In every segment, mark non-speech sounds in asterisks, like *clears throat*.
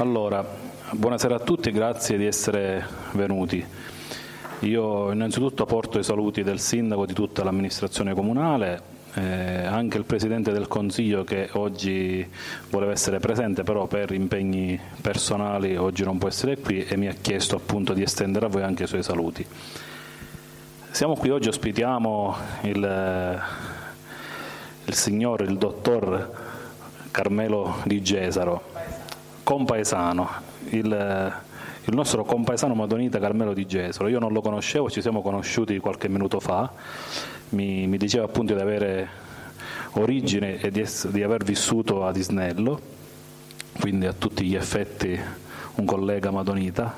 Allora, buonasera a tutti, grazie di essere venuti. Io innanzitutto porto i saluti del sindaco di tutta l'amministrazione comunale, eh, anche il Presidente del Consiglio che oggi voleva essere presente, però per impegni personali oggi non può essere qui e mi ha chiesto appunto di estendere a voi anche i suoi saluti. Siamo qui oggi, ospitiamo il, il signore, il dottor Carmelo Di Gesaro, compaesano, il, il nostro compaesano madonita Carmelo Di Gesaro. Io non lo conoscevo, ci siamo conosciuti qualche minuto fa, mi, mi diceva appunto di avere origine e di, di aver vissuto ad Isnello, quindi a tutti gli effetti un collega madonita,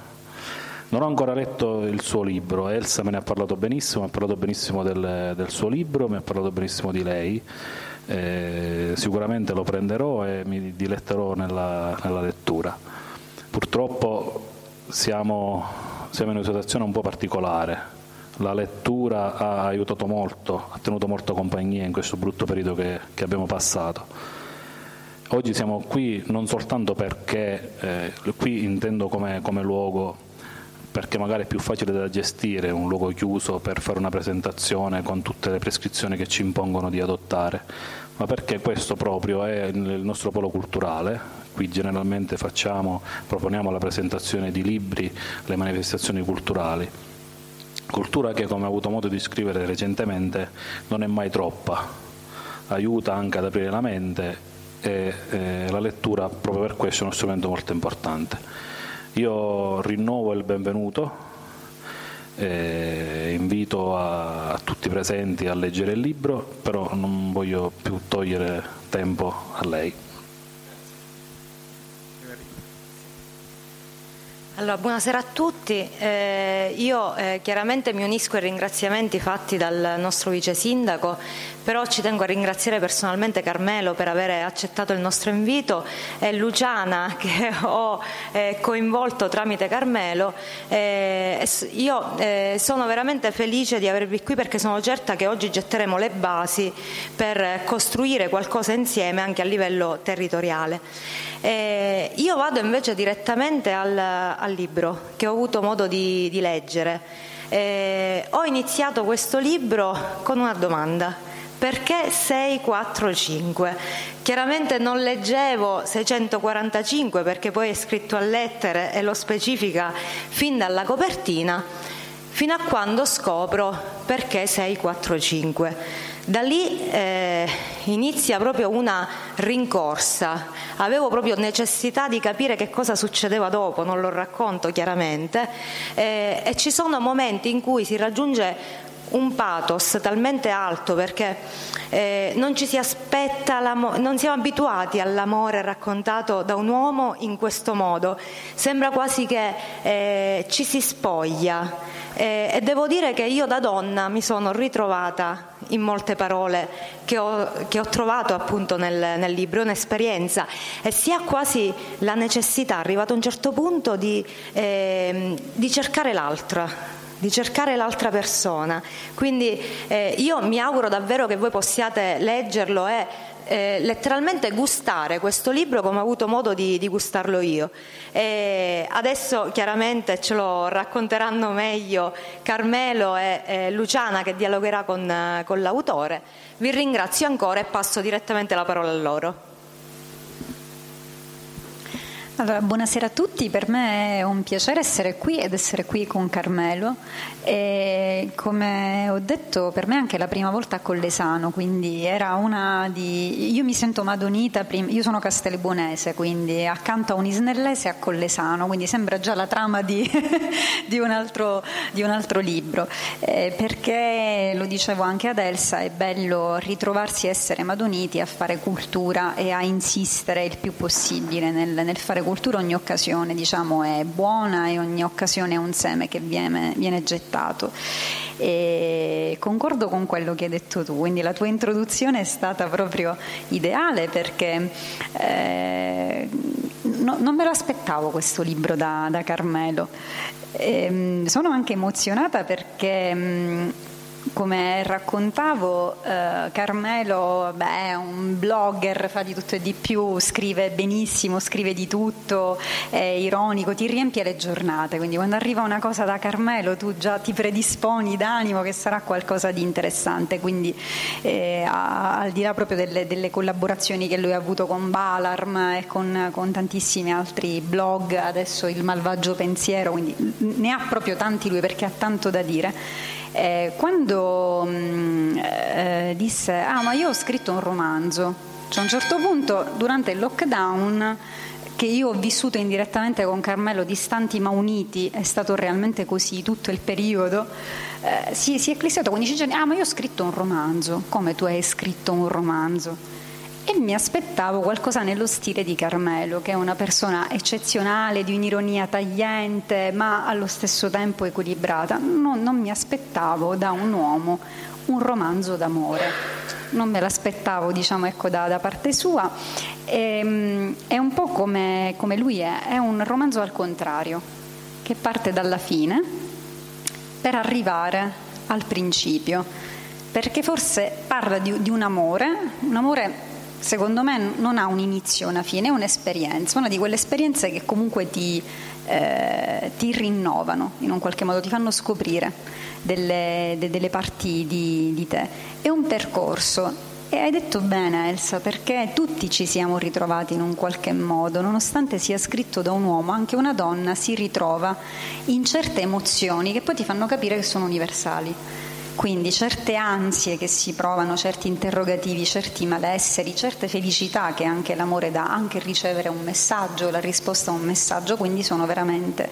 non ho ancora letto il suo libro, Elsa me ne ha parlato benissimo, mi ha parlato benissimo del, del suo libro, mi ha parlato benissimo di lei, eh, sicuramente lo prenderò e mi diletterò nella, nella lettura. Purtroppo siamo, siamo in una situazione un po' particolare, la lettura ha aiutato molto, ha tenuto molto compagnia in questo brutto periodo che, che abbiamo passato. Oggi siamo qui non soltanto perché, eh, qui intendo come, come luogo perché magari è più facile da gestire un luogo chiuso per fare una presentazione con tutte le prescrizioni che ci impongono di adottare, ma perché questo proprio è il nostro polo culturale. Qui generalmente facciamo, proponiamo la presentazione di libri, le manifestazioni culturali. Cultura che, come ho avuto modo di scrivere recentemente, non è mai troppa, aiuta anche ad aprire la mente e eh, la lettura proprio per questo è uno strumento molto importante. Io rinnovo il benvenuto, eh, invito a, a, tutti i presenti a leggere il libro, però non voglio più togliere tempo a lei. Allora, buonasera a tutti. Eh, io eh, chiaramente mi unisco ai ringraziamenti fatti dal nostro vice sindaco, però ci tengo a ringraziare personalmente Carmelo per aver accettato il nostro invito e Luciana *laughs* che ho eh, coinvolto tramite Carmelo. Eh, io eh, sono veramente felice di avervi qui perché sono certa che oggi getteremo le basi per costruire qualcosa insieme anche a livello territoriale. Io vado invece direttamente al, al, libro che ho avuto modo di, di leggere. Ho iniziato questo libro con una domanda. Perché 645? Chiaramente non leggevo 645 perché poi è scritto a lettere e lo specifica fin dalla copertina, fino a quando scopro perché 645. Da lì eh, inizia proprio una rincorsa, avevo proprio necessità di capire che cosa succedeva dopo, non lo racconto chiaramente, eh, e ci sono momenti in cui si raggiunge un pathos talmente alto perché eh, non ci si aspetta, non siamo abituati all'amore raccontato da un uomo in questo modo, sembra quasi che eh, ci si spoglia. Eh, e devo dire che io da donna mi sono ritrovata in molte parole che ho, che ho trovato appunto nel, nel, libro, un'esperienza. E si ha quasi la necessità, arrivato a un certo punto, di, eh, di cercare l'altra di cercare l'altra persona. Quindi eh, io mi auguro davvero che voi possiate leggerlo e eh, letteralmente gustare questo libro come ho avuto modo di, di gustarlo io. E adesso chiaramente ce lo racconteranno meglio Carmelo e, e Luciana che dialogherà con, con l'autore. Vi ringrazio ancora e passo direttamente la parola a loro. Allora, buonasera a tutti, per me è un piacere essere qui ed essere qui con Carmelo. E come ho detto per me è anche la prima volta a Collesano, quindi era una di... io mi sento madonita, io sono castelbuonese, quindi accanto a un isnellese a Collesano, quindi sembra già la trama di, *laughs* di, un, altro, di un, altro, libro, eh, perché lo dicevo anche ad Elsa, è bello ritrovarsi a essere madoniti, a fare cultura e a insistere il più possibile nel, nel fare cultura cultura ogni occasione diciamo, è buona e ogni occasione è un seme che viene, viene gettato. E concordo con quello che hai detto tu, quindi la tua introduzione è stata proprio ideale perché eh, no, non me lo aspettavo questo libro da, da Carmelo. E, ehm, sono anche emozionata perché come raccontavo, eh, Carmelo beh, è un blogger, fa di tutto e di più, scrive benissimo, scrive di tutto, è ironico, ti riempie le giornate, quindi quando arriva una cosa da Carmelo tu già ti predisponi d'animo che sarà qualcosa di interessante, quindi eh, al di là proprio delle, delle, collaborazioni che lui ha avuto con Balarm e con, con tantissimi altri blog, adesso il malvagio pensiero, quindi ne ha proprio tanti lui perché ha tanto da dire. Eh, quando mh, mm, eh, disse, ah ma io ho scritto un romanzo, cioè a un certo punto durante il lockdown che io ho vissuto indirettamente con Carmelo distanti ma uniti, è stato realmente così tutto il periodo, eh, si, si è eclissato 15 giorni, ah ma io ho scritto un romanzo, come tu hai scritto un romanzo? E mi aspettavo qualcosa nello stile di Carmelo, che è una persona eccezionale, di un'ironia tagliente, ma allo stesso tempo equilibrata. Non, non mi aspettavo da un uomo un romanzo d'amore. Non me l'aspettavo, diciamo, ecco, da, da parte sua. E, ehm, è un po' come, come lui è, è un romanzo al contrario, che parte dalla fine per arrivare al principio, perché forse parla di, di un amore, un amore secondo me non ha un inizio e una fine, è un'esperienza, una di quelle esperienze che comunque ti, eh, ti rinnovano, in un qualche modo ti fanno scoprire delle, de, delle parti di, di te. È un percorso e hai detto bene Elsa, perché tutti ci siamo ritrovati in un qualche modo, nonostante sia scritto da un uomo, anche una donna si ritrova in certe emozioni che poi ti fanno capire che sono universali. Quindi certe ansie che si provano, certi interrogativi, certi malesseri, certe felicità che anche l'amore dà, anche ricevere un messaggio, la risposta a un messaggio, quindi sono veramente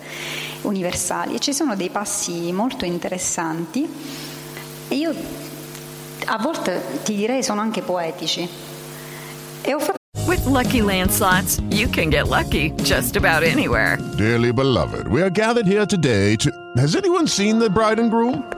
universali. E ci sono dei passi molto interessanti e io a volte ti direi sono anche poetici. E ho fatto With lucky landslots, you can get lucky just about anywhere. Dearly beloved, we are gathered here today to. Has anyone seen the bride and groom?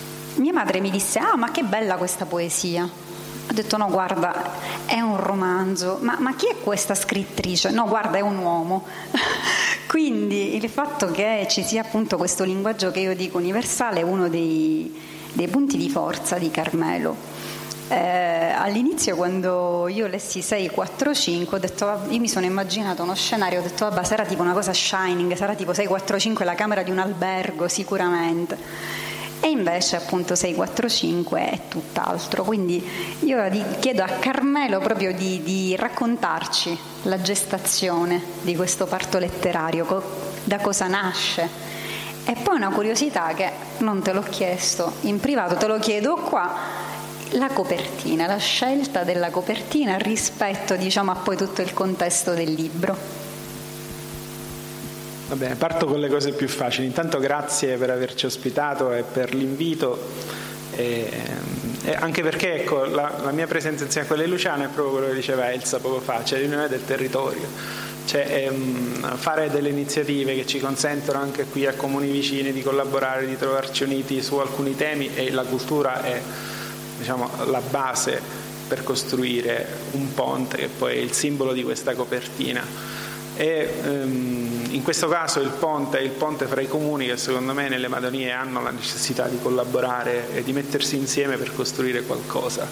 mia madre mi disse, ah ma che bella questa poesia. Ho detto no, guarda, è un romanzo, ma, ma chi è questa scrittrice? No, guarda, è un uomo. *laughs* Quindi il fatto che ci sia appunto questo linguaggio che io dico universale è uno dei, dei punti di forza di Carmelo. Eh, all'inizio quando io lessi 6, 4, 5 ho detto, io mi sono immaginato uno scenario, ho detto vabbè sarà tipo una cosa shining, sarà tipo 6, 4, 5 la camera di un albergo sicuramente e invece appunto 645 è tutt'altro. Quindi io chiedo a Carmelo proprio di, di raccontarci la gestazione di questo parto letterario, da cosa nasce. E poi una curiosità che non te l'ho chiesto in privato, te lo chiedo qua, la copertina, la scelta della copertina rispetto diciamo, a poi tutto il contesto del libro. Va bene, parto con le cose più facili. Intanto grazie per averci ospitato e per l'invito. E, e anche perché ecco, la, la, mia presenza insieme a quella di Luciano è proprio quello che diceva Elsa poco fa, cioè l'unione del territorio. Cioè, ehm, fare delle iniziative che ci consentono anche qui a comuni vicini di collaborare, di trovarci uniti su alcuni temi e la cultura è diciamo, la base per costruire un ponte che poi è il simbolo di questa copertina e ehm, in questo caso il ponte è il ponte fra i comuni che secondo me nelle Madonie hanno la necessità di collaborare e di mettersi insieme per costruire qualcosa.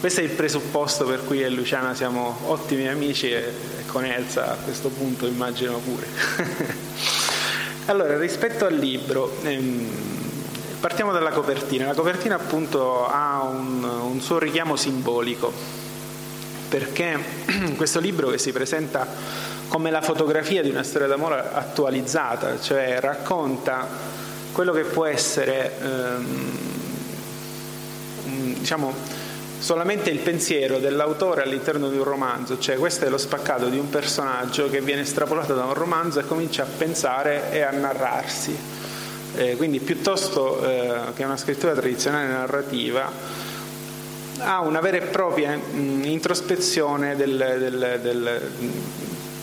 Questo è il presupposto per cui io e Luciana siamo ottimi amici e, con Elsa a questo punto immagino pure. *laughs* allora, rispetto al libro, ehm, partiamo dalla copertina. La copertina appunto ha un, un suo richiamo simbolico perché *clears throat* questo libro che si presenta come la fotografia di una storia d'amore attualizzata, cioè racconta quello che può essere ehm, diciamo, solamente il pensiero dell'autore all'interno di un romanzo, cioè questo è lo spaccato di un personaggio che viene estrapolato da un romanzo e comincia a pensare e a narrarsi. Eh, quindi piuttosto eh, che una scrittura tradizionale narrativa, ha una vera e propria mh, introspezione del, del, del,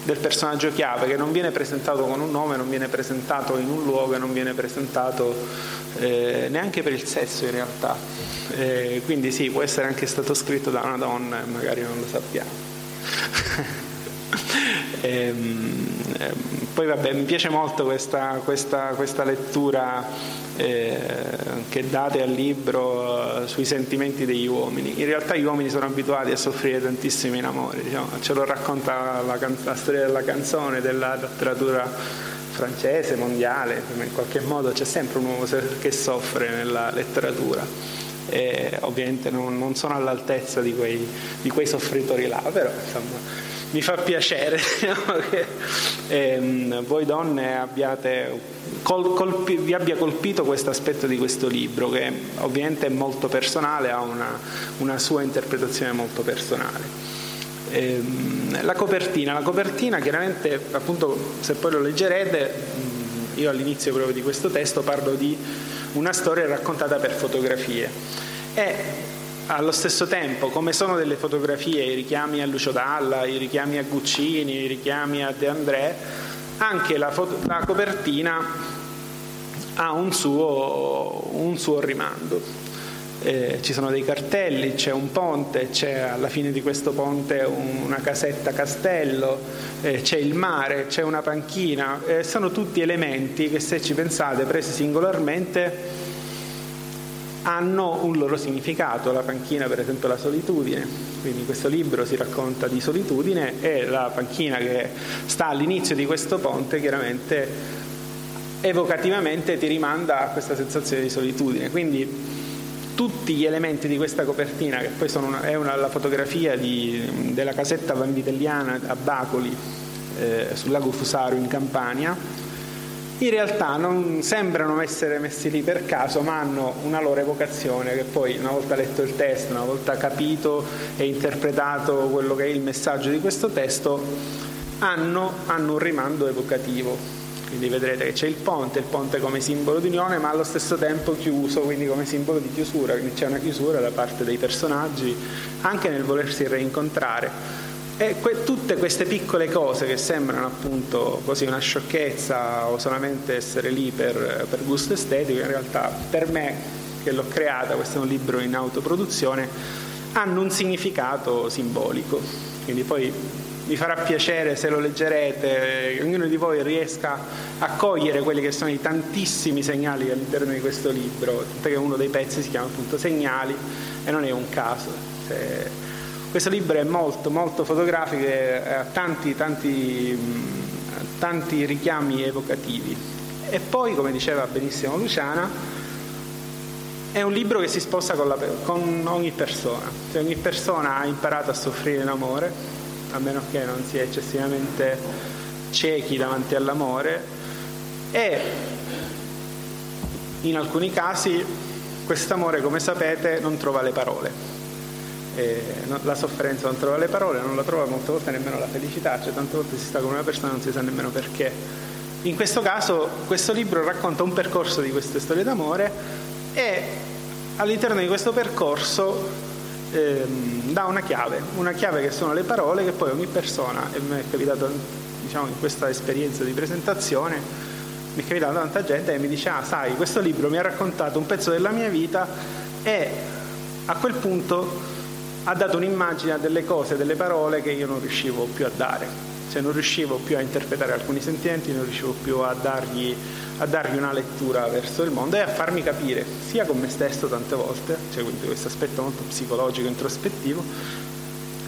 del, personaggio chiave che non viene presentato con un nome, non viene presentato in un luogo, non viene presentato eh, neanche per il sesso in realtà. Eh, quindi sì, può essere anche stato scritto da una donna e magari non lo sappiamo. *laughs* ehm, ehm, poi vabbè, mi piace molto questa, questa, questa lettura eh, che date al libro eh, sui sentimenti degli uomini. In realtà gli uomini sono abituati a soffrire tantissimo in amore, diciamo. ce lo racconta la, can- la storia della canzone, della letteratura francese, mondiale, in qualche modo c'è sempre un uomo che soffre nella letteratura. E ovviamente non, non sono all'altezza di quei, di quei soffritori là, però insomma mi fa piacere *laughs* che ehm, voi donne abbiate, col, colpi, vi abbia colpito questo aspetto di questo libro che ovviamente è molto personale, ha una, una sua interpretazione molto personale. Ehm, la copertina, la copertina chiaramente appunto se poi lo leggerete, io all'inizio proprio di questo testo parlo di una storia raccontata per fotografie. E allo stesso tempo, come sono delle fotografie, i richiami a Lucio Dalla, i richiami a Guccini, i richiami a De André, anche la, foto, la copertina ha un suo, un suo rimando. Eh, ci sono dei cartelli, c'è un ponte, c'è alla fine di questo ponte una casetta castello, eh, c'è il mare, c'è una panchina, eh, sono tutti elementi che se ci pensate presi singolarmente hanno un loro significato, la panchina per esempio la solitudine, quindi questo libro si racconta di solitudine e la panchina che sta all'inizio di questo ponte chiaramente evocativamente ti rimanda a questa sensazione di solitudine, quindi tutti gli elementi di questa copertina, che poi una, è una, la fotografia di, della casetta vanvitelliana a Bacoli eh, sul lago Fusaro in Campania, in realtà non sembrano essere messi lì per caso, ma hanno una loro evocazione che poi una volta letto il testo, una volta capito e interpretato quello che è il messaggio di questo testo, hanno, hanno un rimando evocativo. Quindi vedrete che c'è il ponte, il ponte come simbolo di unione, ma allo stesso tempo chiuso, quindi come simbolo di chiusura, quindi c'è una chiusura da parte dei personaggi anche nel volersi reincontrare e que- tutte queste piccole cose che sembrano appunto così una sciocchezza o solamente essere lì per, per gusto estetico, in realtà per me che l'ho creata, questo è un libro in autoproduzione, hanno un significato simbolico. Quindi poi mi farà piacere se lo leggerete, che ognuno di voi riesca a cogliere quelli che sono i tantissimi segnali all'interno di questo libro, perché uno dei pezzi si chiama appunto Segnali e non è un caso. Se questo libro è molto, molto fotografico e ha tanti, tanti, tanti richiami evocativi. E poi, come diceva benissimo Luciana, è un libro che si sposa con, la, con ogni persona. Cioè, ogni persona ha imparato a soffrire in amore, a meno che non sia eccessivamente ciechi davanti all'amore, e in alcuni casi quest'amore, come sapete, non trova le parole eh, la sofferenza non trova le parole, non la trova molte volte nemmeno la felicità, cioè tante volte si sta con una persona e non si sa nemmeno perché. In questo caso questo libro racconta un percorso di queste storie d'amore e all'interno di questo percorso ehm, dà una chiave, una chiave che sono le parole che poi ogni persona, e mi è capitato diciamo, in questa esperienza di presentazione, mi è capitato tanta gente che mi dice ah sai questo libro mi ha raccontato un pezzo della mia vita e a quel punto ha dato un'immagine a delle cose, delle parole che io non riuscivo più a dare, cioè non riuscivo più a interpretare alcuni sentimenti, non riuscivo più a dargli, a dargli una lettura verso il mondo e a farmi capire, sia con me stesso tante volte, cioè quindi questo aspetto molto psicologico, introspettivo,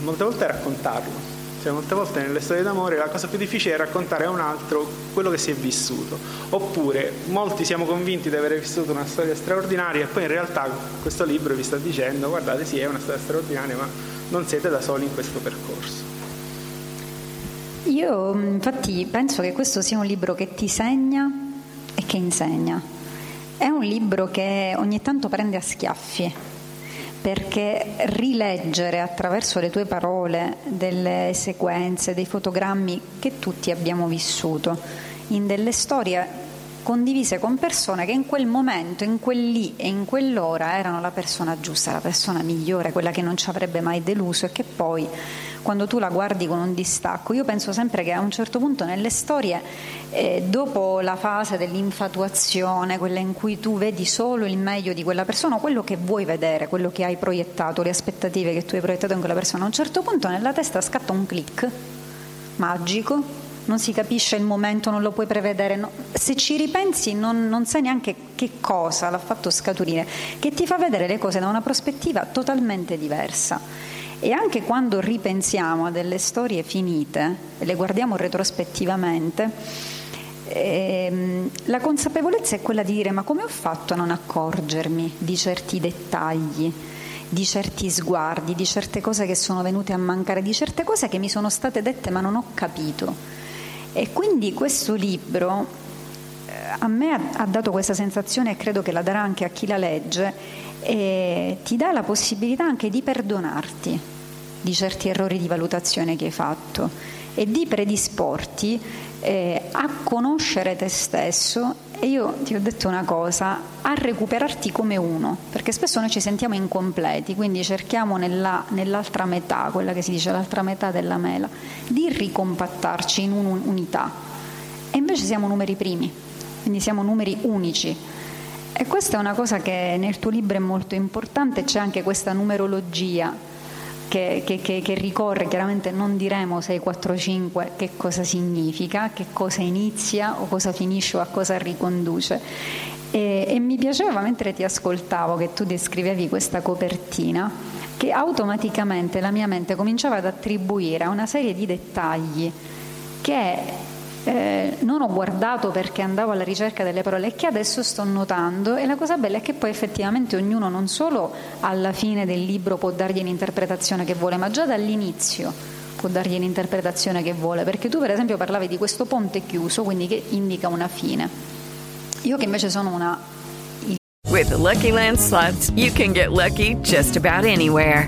molte volte raccontarlo, cioè, molte volte nelle storie d'amore la cosa più difficile è raccontare a un altro quello che si è vissuto. Oppure molti siamo convinti di aver vissuto una storia straordinaria e poi in realtà questo libro vi sta dicendo guardate sì è una storia straordinaria ma non siete da soli in questo percorso. Io infatti penso che questo sia un libro che ti segna e che insegna. È un libro che ogni tanto prende a schiaffi, perché rileggere attraverso le tue parole delle sequenze, dei fotogrammi che tutti abbiamo vissuto, in delle storie condivise con persone che in quel momento, in quel lì e in quell'ora erano la persona giusta, la persona migliore, quella che non ci avrebbe mai deluso e che poi quando tu la guardi con un distacco, io penso sempre che a un certo punto nelle storie, eh, dopo la fase dell'infatuazione, quella in cui tu vedi solo il meglio di quella persona, quello che vuoi vedere, quello che hai proiettato, le aspettative che tu hai proiettato in quella persona, a un certo punto nella testa scatta un click magico non si capisce il momento, non lo puoi prevedere. No. Se ci ripensi non, non, sai neanche che cosa l'ha fatto scaturire, che ti fa vedere le cose da una prospettiva totalmente diversa. E anche quando ripensiamo a delle storie finite, e le guardiamo retrospettivamente, ehm, la consapevolezza è quella di dire ma come ho fatto a non accorgermi di certi dettagli? di certi sguardi, di certe cose che sono venute a mancare, di certe cose che mi sono state dette ma non ho capito. E quindi questo libro eh, a me ha dato questa sensazione e credo che la darà anche a chi la legge, e ti dà la possibilità anche di perdonarti di certi errori di valutazione che hai fatto e di predisporti eh, a conoscere te stesso e io ti ho detto una cosa, a recuperarti come uno, perché spesso noi ci sentiamo incompleti, quindi cerchiamo nella, nell'altra metà, quella che si dice l'altra metà della mela, di ricompattarci in un'unità. E invece siamo numeri primi, quindi siamo numeri unici. E questa è una cosa che nel tuo libro è molto importante, c'è anche questa numerologia che, che, che, che, ricorre, chiaramente non diremo 6, 4, 5 che cosa significa, che cosa inizia o cosa finisce o a cosa riconduce. E, e mi piaceva mentre ti ascoltavo che tu descrivevi questa copertina che automaticamente la mia mente cominciava ad attribuire a una serie di dettagli che eh, non ho guardato perché andavo alla ricerca delle parole che adesso sto notando e la cosa bella è che poi effettivamente ognuno non solo alla fine del libro può dargli l'interpretazione che vuole, ma già dall'inizio può dargli l'interpretazione che vuole, perché tu per esempio parlavi di questo ponte chiuso, quindi che indica una fine. Io che invece sono una With the Lucky Land slots, you can get lucky just about anywhere.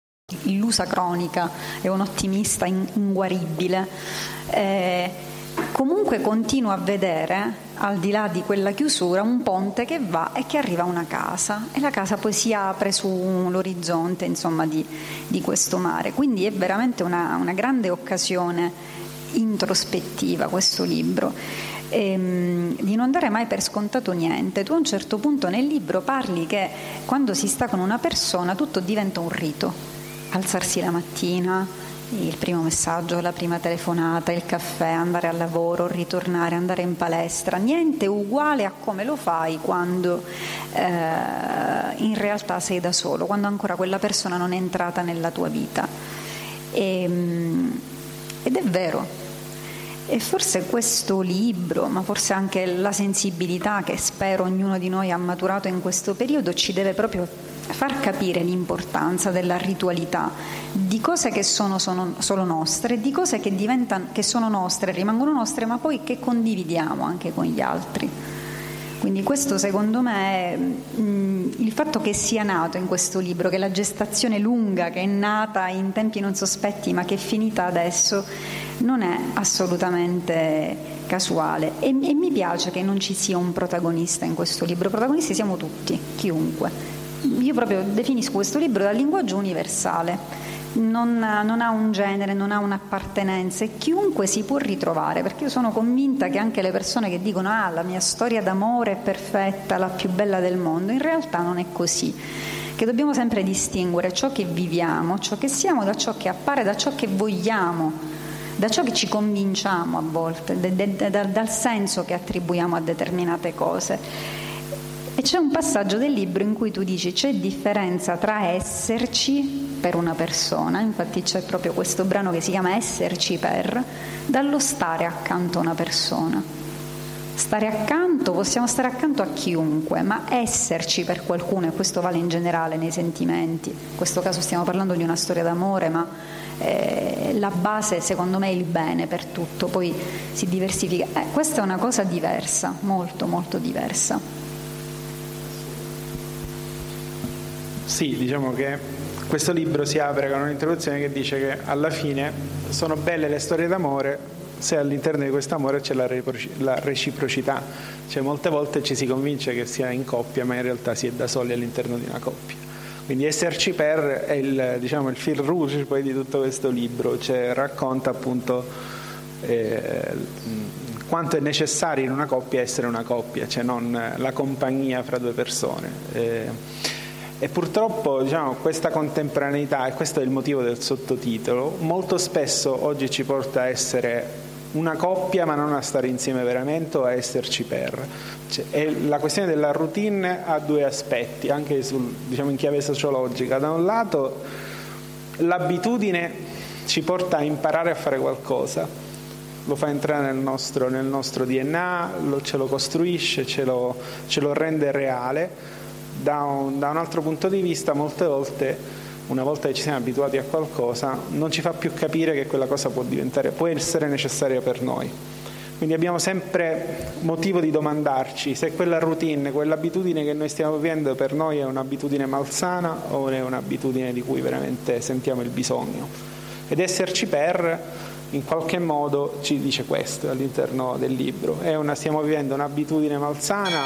Illusa cronica, è un ottimista inguaribile. Eh, comunque continuo a vedere, al di là di quella chiusura, un ponte che va e che arriva a una casa e la casa poi si apre sull'orizzonte di, di questo mare. Quindi è veramente una, una grande occasione introspettiva questo libro. Ehm, di non dare mai per scontato niente. Tu a un certo punto nel libro parli che quando si sta con una persona tutto diventa un rito, alzarsi la mattina, il primo messaggio, la prima telefonata, il caffè, andare al lavoro, ritornare, andare in palestra, niente uguale a come lo fai quando eh, in realtà sei da solo, quando ancora quella persona non è entrata nella tua vita. E, ehm, ed è vero, e forse questo libro, ma forse anche la sensibilità che spero ognuno di noi ha maturato in questo periodo, ci deve proprio far capire l'importanza della ritualità, di cose che sono, sono solo nostre, di cose che, che sono nostre, rimangono nostre, ma poi che condividiamo anche con gli altri. Quindi questo secondo me è mh, il fatto che sia nato in questo libro, che la gestazione lunga, che è nata in tempi non sospetti ma che è finita adesso, non è assolutamente casuale e, e mi piace che non ci sia un protagonista in questo libro, protagonisti siamo tutti, chiunque. Io proprio definisco questo libro dal linguaggio universale. Non, non, ha un genere, non ha un'appartenenza e chiunque si può ritrovare, perché io sono convinta che anche le persone che dicono ah la mia storia d'amore è perfetta, la più bella del mondo, in realtà non è così, che dobbiamo sempre distinguere ciò che viviamo, ciò che siamo da ciò che appare, da ciò che vogliamo da ciò che ci convinciamo a volte, de, de, de, dal senso che attribuiamo a determinate cose. E c'è un passaggio del libro in cui tu dici c'è differenza tra esserci per una persona, infatti c'è proprio questo brano che si chiama Esserci per, dallo stare accanto a una persona. Stare accanto, possiamo stare accanto a chiunque, ma esserci per qualcuno, e questo vale in generale nei sentimenti, in questo caso stiamo parlando di una storia d'amore, ma eh, la base secondo me è il bene per tutto, poi si diversifica. Eh, questa è una cosa diversa, molto molto diversa. Sì, diciamo che questo libro si apre con un'introduzione che dice che alla fine sono belle le storie d'amore se all'interno di questo amore c'è la, reciprocità, cioè molte volte ci si convince che sia in coppia, ma in realtà si è da soli all'interno di una coppia. Quindi esserci per è il, diciamo, il fil rouge poi di tutto questo libro, cioè racconta appunto eh, quanto è necessario in una coppia essere una coppia, cioè non la compagnia fra due persone. Eh, e purtroppo diciamo, questa contemporaneità, e questo è il motivo del sottotitolo, molto spesso oggi ci porta a essere una coppia ma non a stare insieme veramente o a esserci per. Cioè, la questione della routine ha due aspetti, anche sul, diciamo, in chiave sociologica. Da un lato l'abitudine ci porta a imparare a fare qualcosa, lo fa entrare nel nostro, nel nostro DNA, lo, ce lo costruisce, ce lo, ce lo rende reale. Da un, da un altro punto di vista molte volte una volta che ci siamo abituati a qualcosa, non ci fa più capire che quella cosa può diventare, può essere necessaria per noi. Quindi abbiamo sempre motivo di domandarci se quella routine, quell'abitudine che noi stiamo vivendo per noi è un'abitudine malsana o è un'abitudine di cui veramente sentiamo il bisogno. Ed esserci per, in qualche modo, ci dice questo all'interno del libro. Una, stiamo vivendo un'abitudine malsana,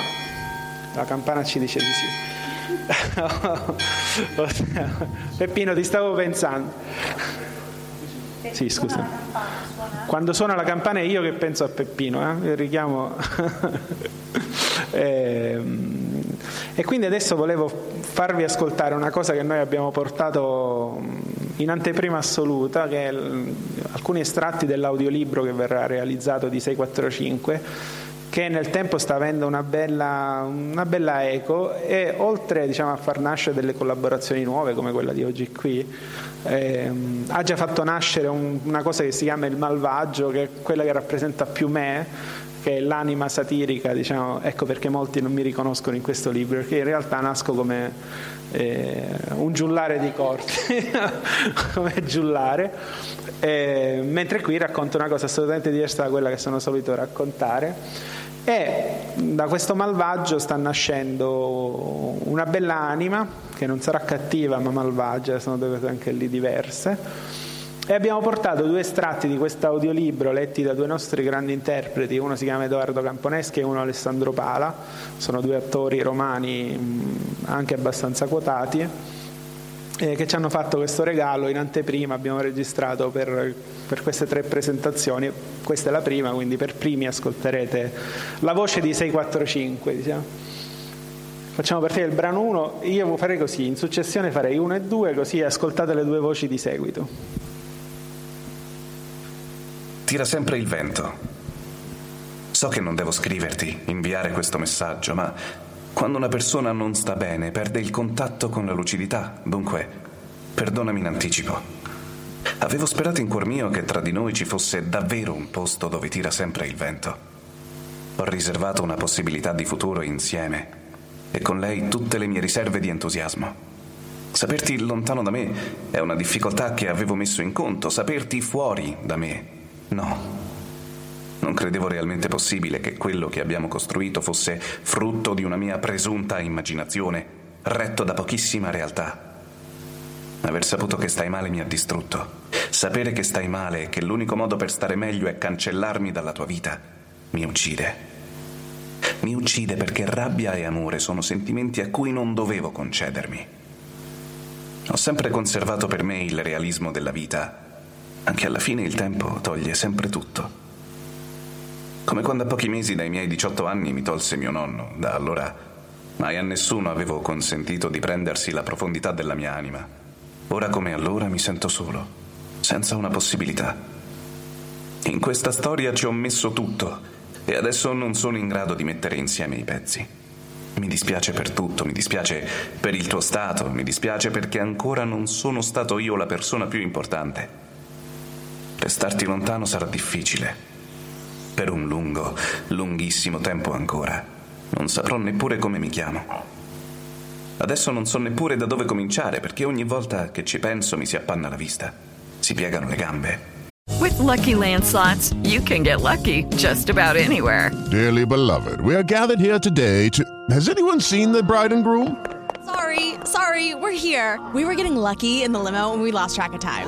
la campana ci dice di sì *laughs* Peppino, ti stavo pensando. Sì, scusa. Quando suona la campana è io che penso a Peppino, eh? richiamo. e, *laughs* ehm, e quindi adesso volevo farvi ascoltare una cosa che noi abbiamo portato in anteprima assoluta, che è alcuni estratti dell'audiolibro che verrà realizzato di 645 che nel tempo sta avendo una bella, una bella eco e oltre diciamo, a far nascere delle collaborazioni nuove come quella di oggi qui, ehm, ha già fatto nascere un, una cosa che si chiama il malvagio, che è quella che rappresenta più me, che è l'anima satirica, diciamo, ecco perché molti non mi riconoscono in questo libro, perché in realtà nasco come eh, un giullare di corti, *laughs* come giullare, eh, mentre qui racconto una cosa assolutamente diversa da quella che sono solito raccontare e da questo malvagio sta nascendo una bella anima, che non sarà cattiva ma malvagia, sono due cose anche lì diverse. E abbiamo portato due estratti di questo audiolibro letti da due nostri grandi interpreti, uno si chiama Edoardo Camponeschi e uno Alessandro Pala, sono due attori romani anche abbastanza quotati eh, che ci hanno fatto questo regalo in anteprima, abbiamo registrato per, per, queste tre presentazioni, questa è la prima, quindi per primi ascolterete la voce di 645. Diciamo. Facciamo partire il brano 1, io farei così, in successione farei 1 e 2, così ascoltate le due voci di seguito. Tira sempre il vento. So che non devo scriverti, inviare questo messaggio, ma quando una persona non sta bene, perde il contatto con la lucidità. Dunque, perdonami in anticipo. Avevo sperato in cuor mio che tra di noi ci fosse davvero un posto dove tira sempre il vento. Ho riservato una possibilità di futuro insieme e con lei tutte le mie riserve di entusiasmo. Saperti lontano da me è una difficoltà che avevo messo in conto, saperti fuori da me no. Non credevo realmente possibile che quello che abbiamo costruito fosse frutto di una mia presunta immaginazione, retto da pochissima realtà. Aver saputo che stai male mi ha distrutto. Sapere che stai male e che l'unico modo per stare meglio è cancellarmi dalla tua vita mi uccide. Mi uccide perché rabbia e amore sono sentimenti a cui non dovevo concedermi. Ho sempre conservato per me il realismo della vita, anche alla fine il tempo toglie sempre tutto. Come quando a pochi mesi dai miei 18 anni mi tolse mio nonno. Da allora mai a nessuno avevo consentito di prendersi la profondità della mia anima. Ora come allora mi sento solo, senza una possibilità. In questa storia ci ho messo tutto e adesso non sono in grado di mettere insieme i pezzi. Mi dispiace per tutto, mi dispiace per il tuo stato, mi dispiace perché ancora non sono stato io la persona più importante. Restarti lontano sarà difficile. Per un lungo, lunghissimo tempo ancora. Non saprò neppure come mi chiamo. Adesso non so neppure da dove cominciare perché ogni volta che ci penso mi si appanna la vista. Si piegano le gambe. With lucky landslots, you can get lucky just about anywhere. Dearly beloved, we are gathered here today to. Has anyone seen the bride and groom? Sorry, sorry, we're here. We were getting lucky in the limo and we lost track of time.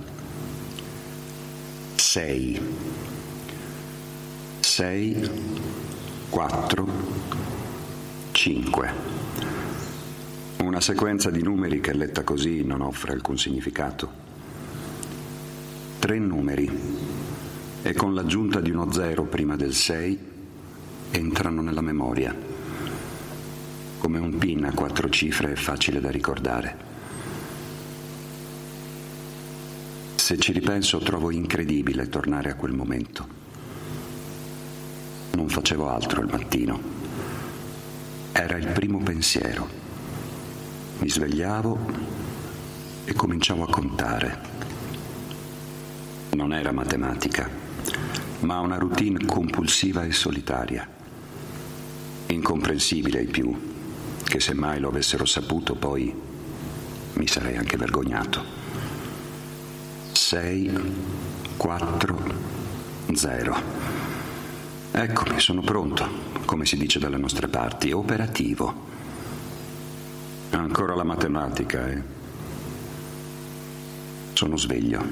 Sei. Sei. Quattro. Cinque. Una sequenza di numeri che letta così non offre alcun significato. Tre numeri e con l'aggiunta di uno zero prima del 6 entrano nella memoria. Come un PIN a quattro cifre è facile da ricordare. Se ci ripenso trovo incredibile tornare a quel momento. Non facevo altro il mattino. Era il primo pensiero. Mi svegliavo e cominciavo a contare. Non era matematica, ma una routine compulsiva e solitaria. Incomprensibile ai più, che se mai lo avessero saputo poi mi sarei anche vergognato. 6, 4, 0. Eccomi, sono pronto, come si dice dalle nostre parti, operativo. Ancora la matematica, eh? Sono sveglio.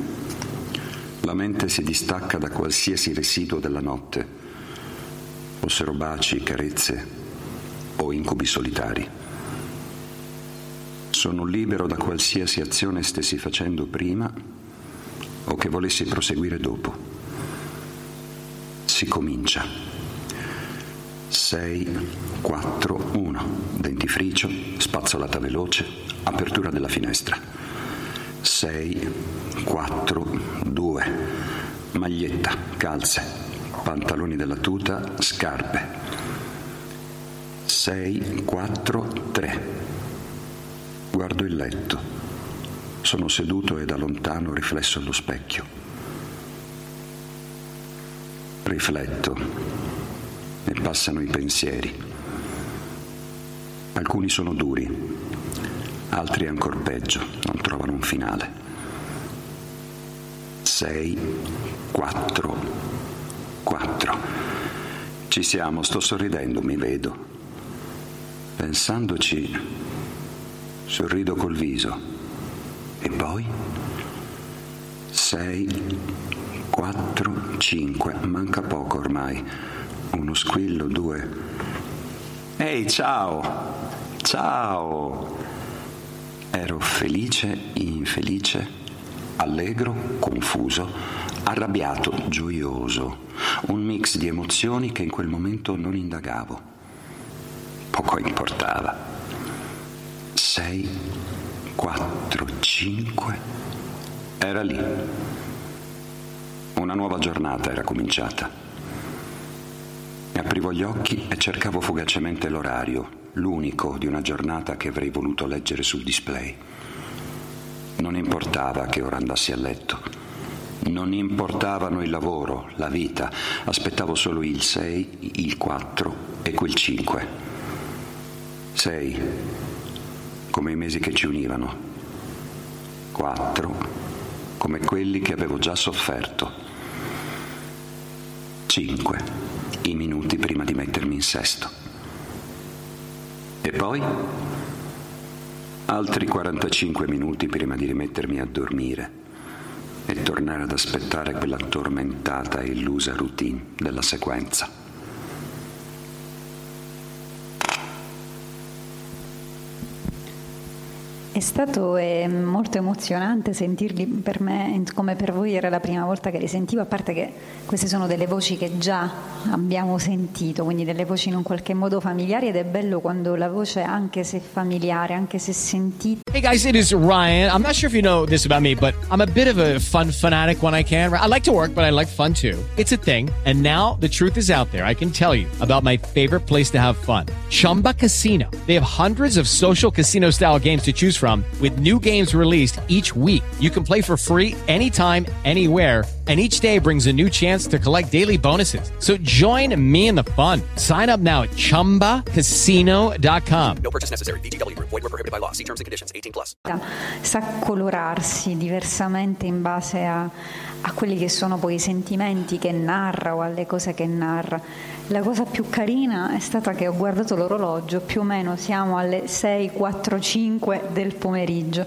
La mente si distacca da qualsiasi residuo della notte, fossero baci, carezze o incubi solitari. Sono libero da qualsiasi azione stessi facendo prima o che volessi proseguire dopo. Si comincia. 6, 4, 1. Dentifricio, spazzolata veloce, apertura della finestra. 6, 4, 2. Maglietta, calze, pantaloni della tuta, scarpe. 6, 4, 3. Guardo il letto. Sono seduto e da lontano riflesso allo specchio. Rifletto e passano i pensieri. Alcuni sono duri, altri ancora peggio, non trovano un finale. 6, 4, 4. Ci siamo, sto sorridendo, mi vedo. Pensandoci, sorrido col viso. E poi? 6, 4, 5. Manca poco ormai. Uno squillo, due. Ehi, ciao! Ciao! Ero felice, infelice, allegro, confuso, arrabbiato, gioioso, un mix di emozioni che in quel momento non indagavo. Poco importava. 6, 4, 5. Era lì. Una nuova giornata era cominciata. Aprivo gli occhi e cercavo fugacemente l'orario, l'unico di una giornata che avrei voluto leggere sul display. Non importava che ora andassi a letto. Non importavano il lavoro, la vita, aspettavo solo il 6, il 4 e quel 5. 6, come i mesi che ci univano. 4, come quelli che avevo già sofferto. 5, i minuti prima di mettermi in sesto. E poi? Altri 45 minuti prima di rimettermi a dormire. e tornare ad aspettare quella tormentata e illusa routine della sequenza. È stato eh, molto emozionante sentirli per me, come per voi era la prima volta che li sentivo, a parte che queste sono delle voci che già abbiamo sentito, quindi delle voci in un qualche modo familiari ed è bello quando la voce, anche se familiare, anche se sentita. Hey guys, it is Ryan. I'm not sure if you know this about me, but I'm a bit of a fun fanatic when I can. I like to work, but I like fun too. It's a thing. And now the truth is out there. I can tell you about my favorite place to have fun. Chumba Casino. They have hundreds of social casino style games to choose from with new games released each week. You can play for free anytime, anywhere, and each day brings a new chance to collect daily bonuses. So join me in the fun. Sign up now at ChumbaCasino.com. No purchase necessary. VGW. Void were prohibited by law. See terms and conditions. 18 plus. Sa colorarsi diversamente in base a, a quelli che sono poi i sentimenti che narra o alle cose che narra. La cosa più carina è stata che ho guardato l'orologio, più o meno siamo alle 6, 4, 5 del pomeriggio.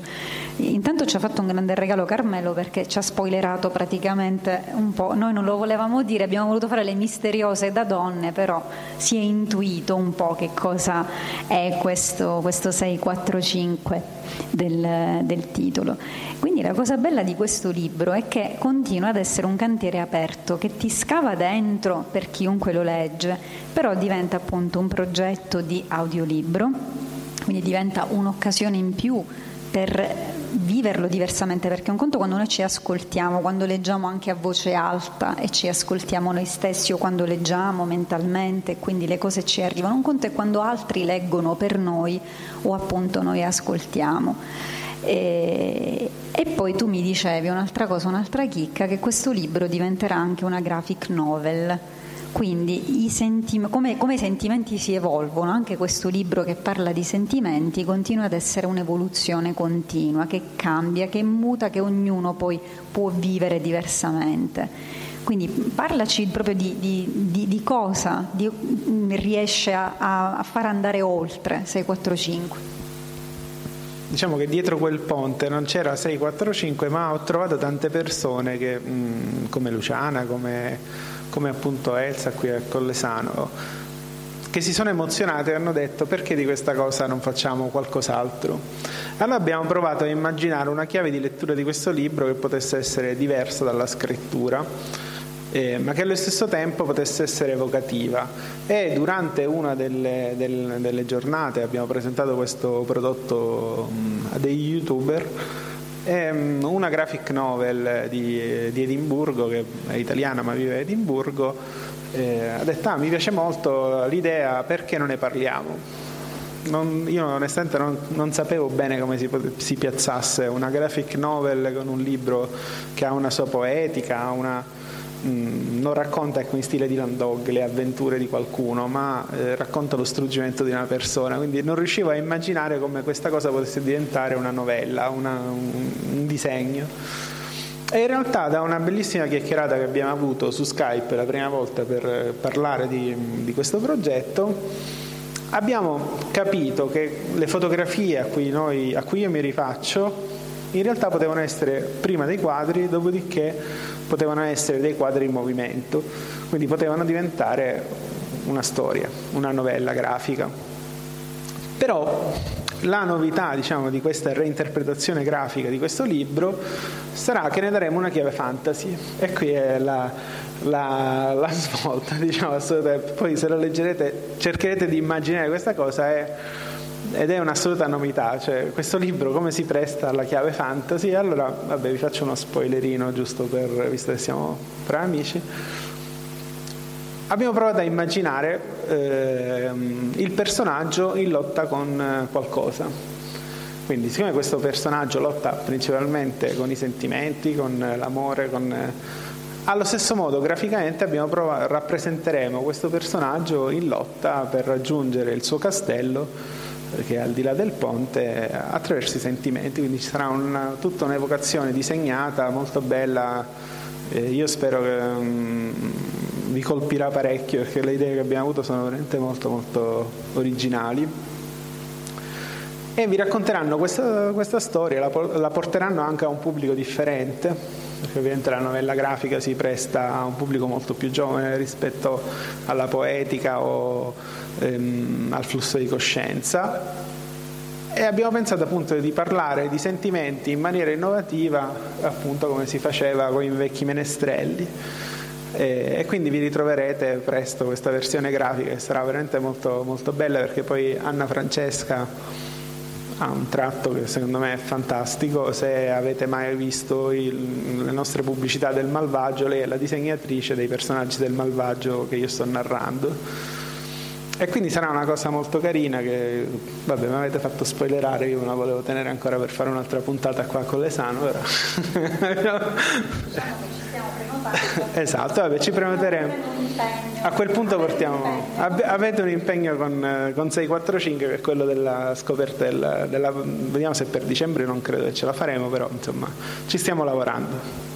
Intanto ci ha fatto un grande regalo Carmelo perché ci ha spoilerato praticamente un po'. Noi non lo volevamo dire, abbiamo voluto fare le misteriose da donne, però si è intuito un po' che cosa è questo, questo 6, 4, 5 del, del titolo. Quindi la cosa bella di questo libro è che continua ad essere un cantiere aperto che ti scava dentro per chiunque lo legge, però diventa appunto un progetto di audiolibro, quindi diventa un'occasione in più per viverlo diversamente, perché un conto quando noi ci ascoltiamo, quando leggiamo anche a voce alta e ci ascoltiamo noi stessi o quando leggiamo mentalmente, quindi le cose ci arrivano, un conto è quando altri leggono per noi o appunto noi ascoltiamo. E, e, poi tu mi dicevi un'altra cosa, un'altra chicca, che questo libro diventerà anche una graphic novel. Quindi sentim- come, come, i sentimenti si evolvono, anche questo libro che parla di sentimenti continua ad essere un'evoluzione continua, che cambia, che muta, che ognuno poi può vivere diversamente. Quindi parlaci proprio di, di, di, di cosa riesce a, a, far andare oltre 645 diciamo che dietro quel ponte non c'era 645 ma ho trovato tante persone che, mm, come Luciana, come, come, appunto Elsa qui a Collesano, che si sono emozionate e hanno detto perché di questa cosa non facciamo qualcos'altro. Allora abbiamo provato a immaginare una chiave di lettura di questo libro che potesse essere diversa dalla scrittura eh, ma che allo stesso tempo potesse essere evocativa. E durante una delle, delle, delle giornate abbiamo presentato questo prodotto a degli youtuber ehm, una graphic novel di, di, Edimburgo, che è italiana ma vive a Edimburgo, eh, ha detto ah, mi piace molto l'idea, perché non ne parliamo? Non, io onestamente non, non, sapevo bene come si, si, piazzasse una graphic novel con un libro che ha una sua poetica, una, Mm, non racconta ecco, in stile di Landog le avventure di qualcuno, ma eh, racconta lo struggimento di una persona, quindi non riuscivo a immaginare come questa cosa potesse diventare una novella, una, un, un disegno. E in realtà da una bellissima chiacchierata che abbiamo avuto su Skype la prima volta per parlare di, di questo progetto, abbiamo capito che le fotografie a cui, noi, a cui io mi rifaccio in realtà potevano essere prima dei quadri, dopodiché potevano essere dei quadri in movimento, quindi potevano diventare una storia, una novella grafica. Però la novità diciamo, di questa reinterpretazione grafica di questo libro sarà che ne daremo una chiave fantasy e qui è la, la, la svolta, *laughs* diciamo, poi se lo leggerete cercherete di immaginare questa cosa. È, ed è un'assoluta novità, cioè questo libro come si presta alla chiave fantasy, allora vabbè vi faccio uno spoilerino giusto per, visto che siamo fra amici, abbiamo provato a immaginare eh, il personaggio in lotta con eh, qualcosa, quindi siccome questo personaggio lotta principalmente con i sentimenti, con l'amore, con... Eh, allo stesso modo, graficamente provato, rappresenteremo questo personaggio in lotta per raggiungere il suo castello è al di là del ponte attraverso i sentimenti, quindi ci sarà una, tutta un'evocazione disegnata molto bella, eh, io spero che um, vi colpirà parecchio perché le idee che abbiamo avuto sono veramente molto molto originali. E vi racconteranno questa, questa storia, la, la porteranno anche a un pubblico differente. perché ovviamente la novella grafica si presta a un pubblico molto più giovane rispetto alla poetica o ehm, al flusso di coscienza. E abbiamo pensato appunto di parlare di sentimenti in maniera innovativa appunto come si faceva con i vecchi menestrelli. E, e quindi vi ritroverete presto questa versione grafica che sarà veramente molto, molto bella perché poi Anna Francesca ha un tratto che secondo me è fantastico. Se avete mai visto il, le nostre pubblicità del malvagio lei è la disegnatrice dei personaggi del malvagio che io sto narrando e quindi sarà una cosa molto carina che, vabbè, mi avete fatto spoilerare, io me la volevo tenere ancora per fare un'altra puntata qua con l'esano, però... esatto, vabbè, ci prenoteremo. A quel punto portiamo. Avete un impegno con, con 645 che è quello della scoperta della, della. Vediamo se per dicembre non credo che ce la faremo, però insomma ci stiamo lavorando.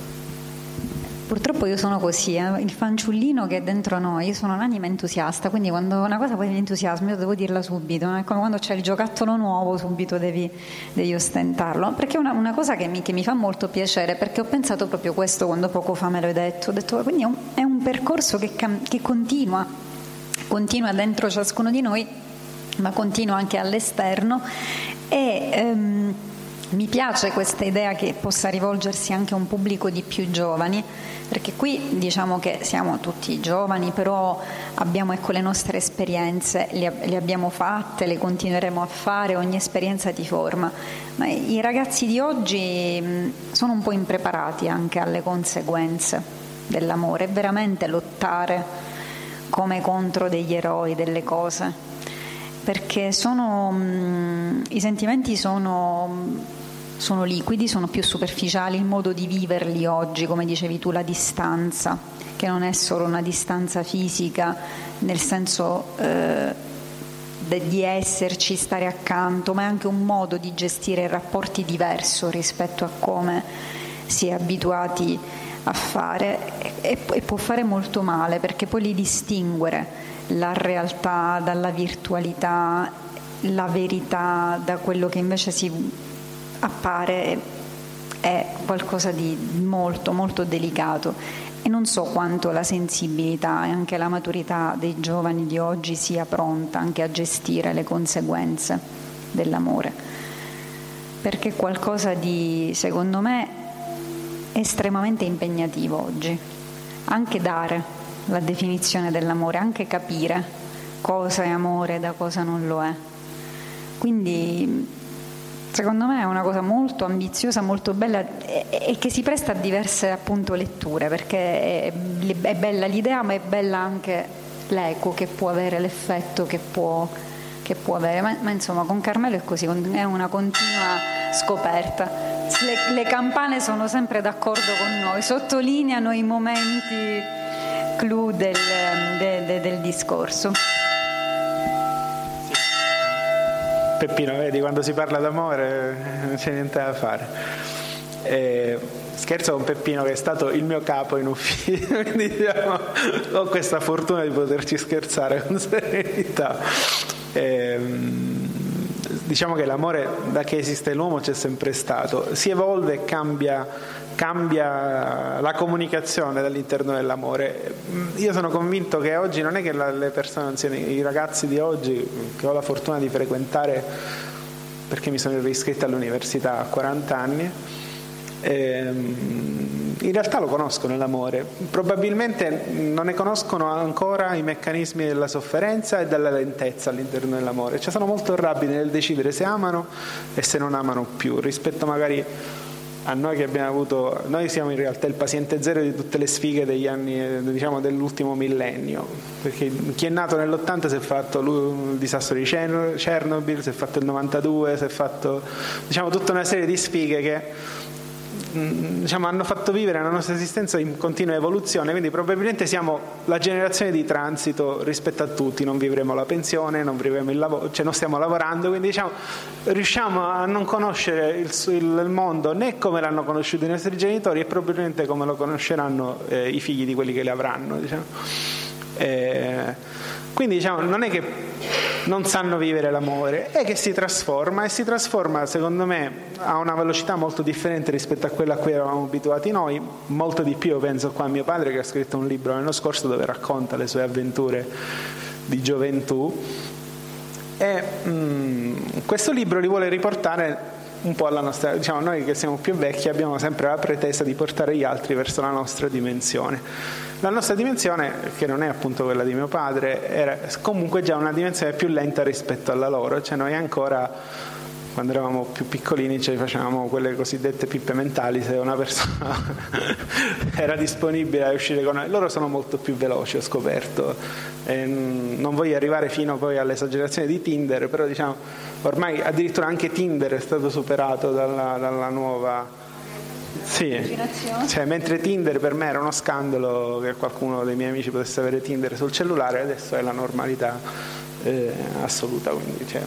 Purtroppo io sono così, eh? il fanciullino che è dentro noi, io sono un'anima entusiasta, quindi quando una cosa poi mi entusiasma io devo dirla subito, è come quando c'è il giocattolo nuovo subito devi, devi ostentarlo, perché è una, una cosa che mi, che mi, fa molto piacere, perché ho pensato proprio questo quando poco fa me l'hai detto, ho detto quindi è un, è un percorso che, che continua, continua dentro ciascuno di noi, ma continua anche all'esterno. E... Um, mi piace questa idea che possa rivolgersi anche a un pubblico di più giovani, perché qui diciamo che siamo tutti giovani, però abbiamo ecco, le nostre esperienze, le, le, abbiamo fatte, le continueremo a fare, ogni esperienza ti forma. Ma i ragazzi di oggi sono un po' impreparati anche alle conseguenze dell'amore, è veramente lottare come contro degli eroi, delle cose, perché sono, mh, i sentimenti sono sono liquidi, sono più superficiali, il modo di viverli oggi, come dicevi tu, la distanza, che non è solo una distanza fisica nel senso eh, di esserci, stare accanto, ma è anche un modo di gestire rapporti diverso rispetto a come si è abituati a fare e, e può fare molto male perché poi li distinguere la realtà dalla virtualità, la verità da quello che invece si appare è qualcosa di molto molto delicato. E non so quanto la sensibilità e anche la maturità dei giovani di oggi sia pronta anche a gestire le conseguenze dell'amore. Perché è qualcosa di secondo me estremamente impegnativo oggi. Anche dare la definizione dell'amore anche capire cosa è amore da cosa non lo è quindi secondo me è una cosa molto ambiziosa, molto bella e, e che si presta a diverse appunto, letture, perché è, è, bella l'idea ma è bella anche l'eco che può avere, l'effetto che può, che può avere. Ma, ma, insomma con Carmelo è così, è una continua scoperta. Le, le campane sono sempre d'accordo con noi, sottolineano i momenti clou del, de, de, del discorso. Peppino, vedi, quando si parla d'amore non c'è niente da fare. E scherzo con Peppino che è stato il mio capo in ufficio, *laughs* quindi diciamo, ho questa fortuna di poterci scherzare con serenità. E, diciamo che l'amore da che esiste l'uomo c'è sempre stato, si evolve e cambia cambia la comunicazione dall'interno dell'amore. Io sono convinto che oggi non è che le persone, i ragazzi di oggi, che ho la fortuna di frequentare perché mi sono riscritto all'università a 40 anni, ehm, in realtà lo conoscono l'amore, probabilmente non ne conoscono ancora i meccanismi della sofferenza e della lentezza all'interno dell'amore, cioè sono molto rapidi nel decidere se amano e se non amano più, rispetto magari a noi che abbiamo avuto, noi siamo in realtà il paziente zero di tutte le sfighe degli anni, diciamo, dell'ultimo millennio, perché chi è nato nell'80 si è fatto il disastro di Chernobyl, si è fatto il 92, si è fatto diciamo, tutta una serie di sfighe che diciamo, hanno fatto vivere la nostra esistenza in continua evoluzione, quindi probabilmente siamo la generazione di transito rispetto a tutti, non vivremo la pensione, non vivremo il lavoro, cioè non stiamo lavorando, quindi diciamo, riusciamo a non conoscere il, il, mondo né come l'hanno conosciuto i nostri genitori e probabilmente come lo conosceranno eh, i figli di quelli che li avranno. Diciamo. Eh, quindi diciamo, non è che non sanno vivere l'amore e che si trasforma e si trasforma secondo me a una velocità molto differente rispetto a quella a cui eravamo abituati noi, molto di più penso qua a mio padre che ha scritto un libro l'anno scorso dove racconta le sue avventure di gioventù. E mm, questo libro li vuole riportare un po' alla nostra, diciamo noi che siamo più vecchi abbiamo sempre la pretesa di portare gli altri verso la nostra dimensione. La nostra dimensione, che non è appunto quella di mio padre, era comunque già una dimensione più lenta rispetto alla loro, cioè noi ancora quando eravamo più piccolini ci facevamo quelle cosiddette pippe mentali se una persona *laughs* era disponibile a uscire con noi. Loro sono molto più veloci ho scoperto. E non voglio arrivare fino poi all'esagerazione di Tinder però diciamo ormai addirittura anche Tinder è stato superato dalla, dalla nuova sì, cioè, mentre Tinder per me era uno scandalo che qualcuno dei miei amici potesse avere Tinder sul cellulare, adesso è la normalità eh, assoluta. Quindi, cioè,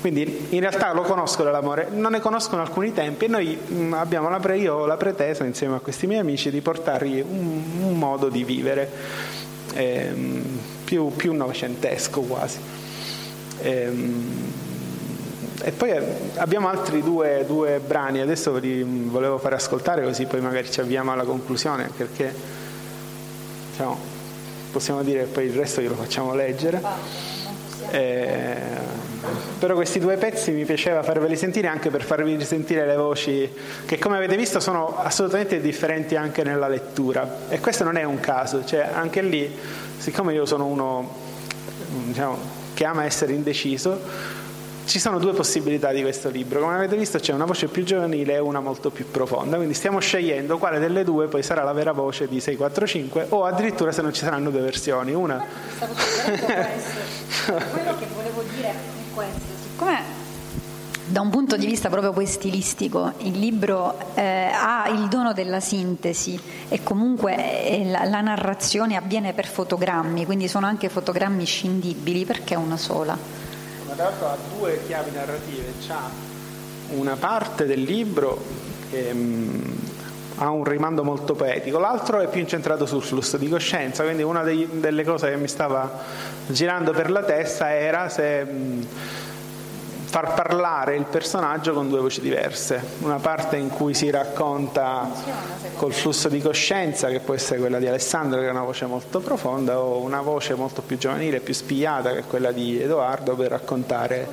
quindi in realtà lo conoscono l'amore, non ne conoscono alcuni tempi e noi mh, abbiamo la pre- la pretesa insieme a questi miei amici di portargli un, un modo di vivere ehm, più, più, novecentesco quasi. Ehm, e poi abbiamo altri due, due brani, adesso ve li volevo fare ascoltare così poi magari ci avviamo alla conclusione perché diciamo, possiamo dire che poi il resto glielo facciamo leggere. Eh, però questi due pezzi mi piaceva farveli sentire anche per farvi risentire le voci che come avete visto sono assolutamente differenti anche nella lettura e questo non è un caso, cioè anche lì siccome io sono uno diciamo, che ama essere indeciso ci sono due possibilità di questo libro, come avete visto c'è una voce più giovanile e una molto più profonda, quindi stiamo scegliendo quale delle due poi sarà la vera voce di 645 o addirittura se non ci saranno due versioni, una... *laughs* Quello che volevo dire è questo, siccome da un punto di vista proprio poi stilistico, il libro eh, ha il dono della sintesi e comunque eh, la, la, narrazione avviene per fotogrammi, quindi sono anche fotogrammi scindibili perché una sola l'altro ha due chiavi narrative, c'ha una parte del libro che mh, mm, ha un rimando molto poetico, l'altro è più incentrato sul flusso di coscienza, quindi una dei, delle cose che mi stava girando per la testa era se... Mh, mm, far parlare il personaggio con due voci diverse, una parte in cui si racconta col flusso di coscienza, che può essere quella di Alessandro, che è una voce molto profonda, o una voce molto più giovanile, più spigliata, che è quella di Edoardo, per raccontare